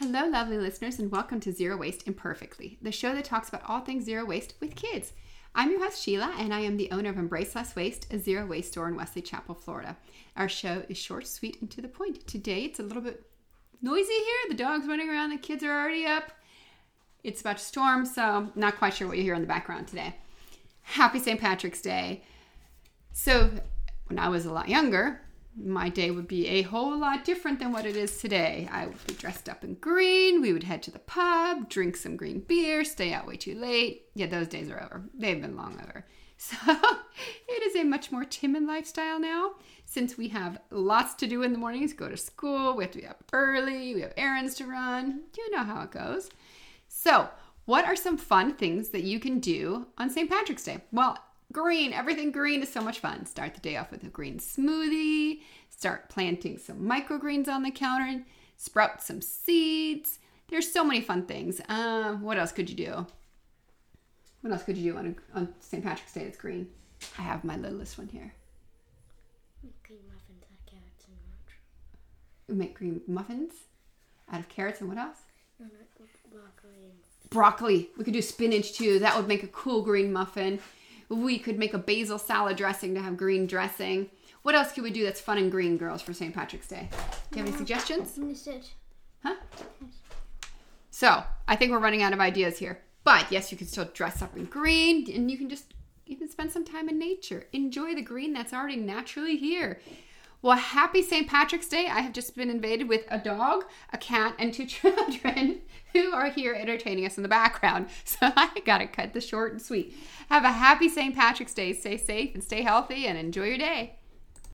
Hello, lovely listeners, and welcome to Zero Waste Imperfectly, the show that talks about all things zero waste with kids. I'm your host, Sheila, and I am the owner of Embrace Less Waste, a zero waste store in Wesley Chapel, Florida. Our show is short, sweet, and to the point. Today, it's a little bit noisy here. The dog's running around, the kids are already up. It's about to storm, so not quite sure what you hear in the background today. Happy St. Patrick's Day. So, when I was a lot younger, my day would be a whole lot different than what it is today. I would be dressed up in green. We would head to the pub, drink some green beer, stay out way too late. Yeah, those days are over. They've been long over. So it is a much more timid lifestyle now since we have lots to do in the mornings, go to school, we have to be up early, we have errands to run. You know how it goes. So, what are some fun things that you can do on St. Patrick's Day? Well, green, everything green is so much fun. Start the day off with a green smoothie, start planting some microgreens on the counter, sprout some seeds. There's so many fun things. Uh, what else could you do? What else could you do on, a, on St. Patrick's Day that's green? I have my littlest one here. Green muffins out of carrots and. We make green muffins out of carrots and what else? No, no, broccoli Broccoli. We could do spinach too. That would make a cool green muffin. We could make a basil salad dressing to have green dressing. What else could we do that's fun and green, girls, for St. Patrick's Day? Do you have any suggestions? Huh? So I think we're running out of ideas here. But yes, you can still dress up in green and you can just even spend some time in nature. Enjoy the green that's already naturally here. Well, happy St. Patrick's Day. I have just been invaded with a dog, a cat, and two children who are here entertaining us in the background. So I got to cut this short and sweet. Have a happy St. Patrick's Day. Stay safe and stay healthy and enjoy your day.